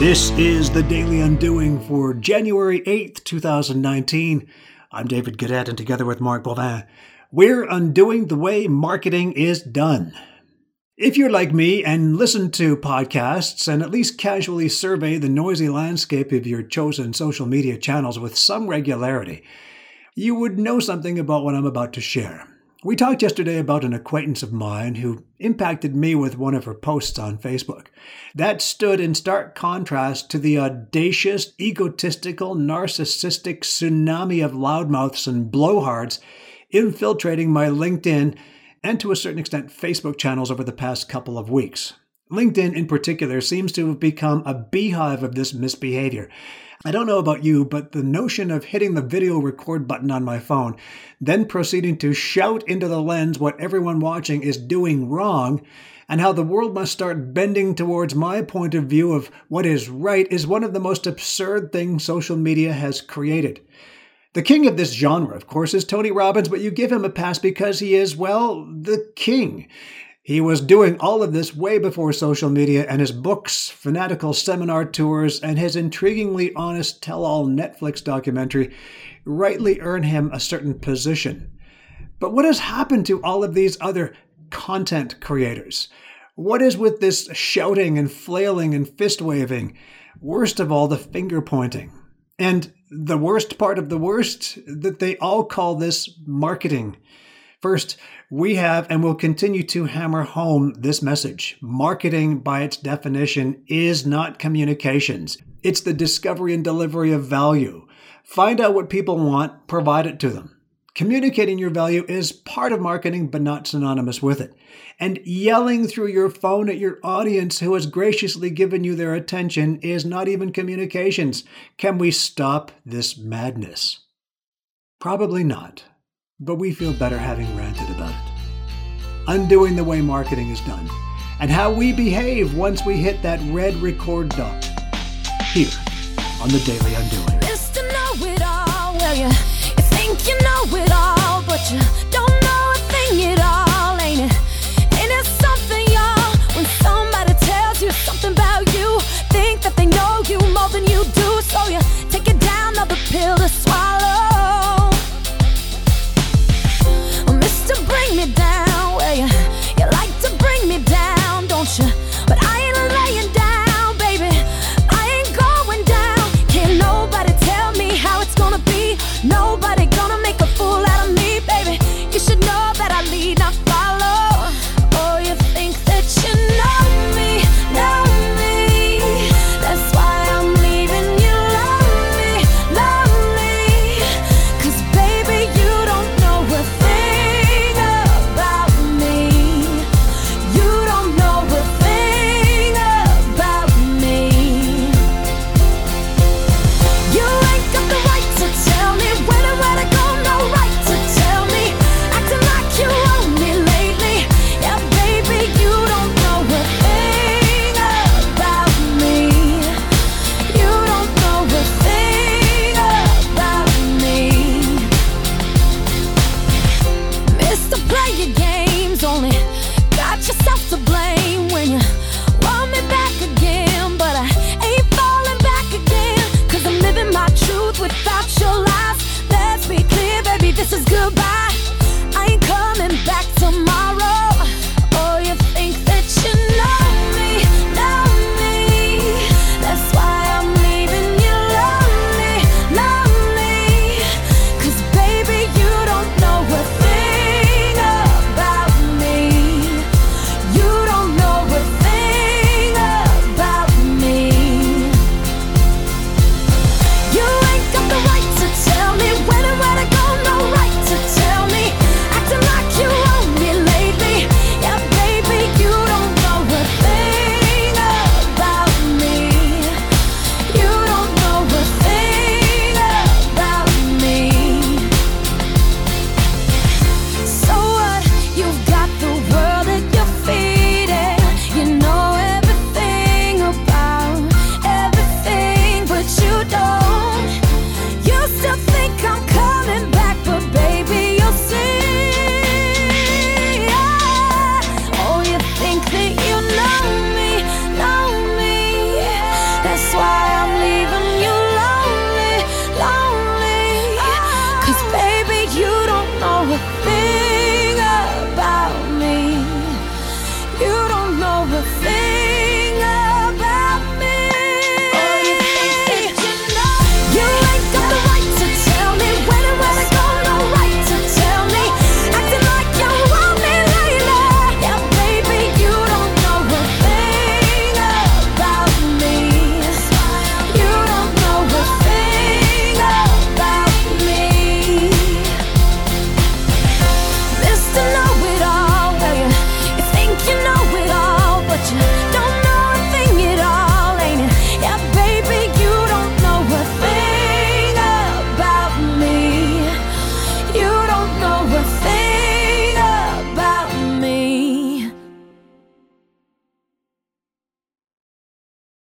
This is the Daily Undoing for January 8th, 2019. I'm David Gadet, and together with Mark Bovin, we're undoing the way marketing is done. If you're like me and listen to podcasts and at least casually survey the noisy landscape of your chosen social media channels with some regularity, you would know something about what I'm about to share. We talked yesterday about an acquaintance of mine who impacted me with one of her posts on Facebook. That stood in stark contrast to the audacious, egotistical, narcissistic tsunami of loudmouths and blowhards infiltrating my LinkedIn and to a certain extent Facebook channels over the past couple of weeks. LinkedIn, in particular, seems to have become a beehive of this misbehavior. I don't know about you, but the notion of hitting the video record button on my phone, then proceeding to shout into the lens what everyone watching is doing wrong, and how the world must start bending towards my point of view of what is right is one of the most absurd things social media has created. The king of this genre, of course, is Tony Robbins, but you give him a pass because he is, well, the king. He was doing all of this way before social media, and his books, fanatical seminar tours, and his intriguingly honest tell all Netflix documentary rightly earn him a certain position. But what has happened to all of these other content creators? What is with this shouting and flailing and fist waving? Worst of all, the finger pointing. And the worst part of the worst, that they all call this marketing. First, we have and will continue to hammer home this message. Marketing, by its definition, is not communications. It's the discovery and delivery of value. Find out what people want, provide it to them. Communicating your value is part of marketing, but not synonymous with it. And yelling through your phone at your audience who has graciously given you their attention is not even communications. Can we stop this madness? Probably not but we feel better having ranted about it. Undoing the way marketing is done, and how we behave once we hit that red record dot. Here on the Daily Undoing.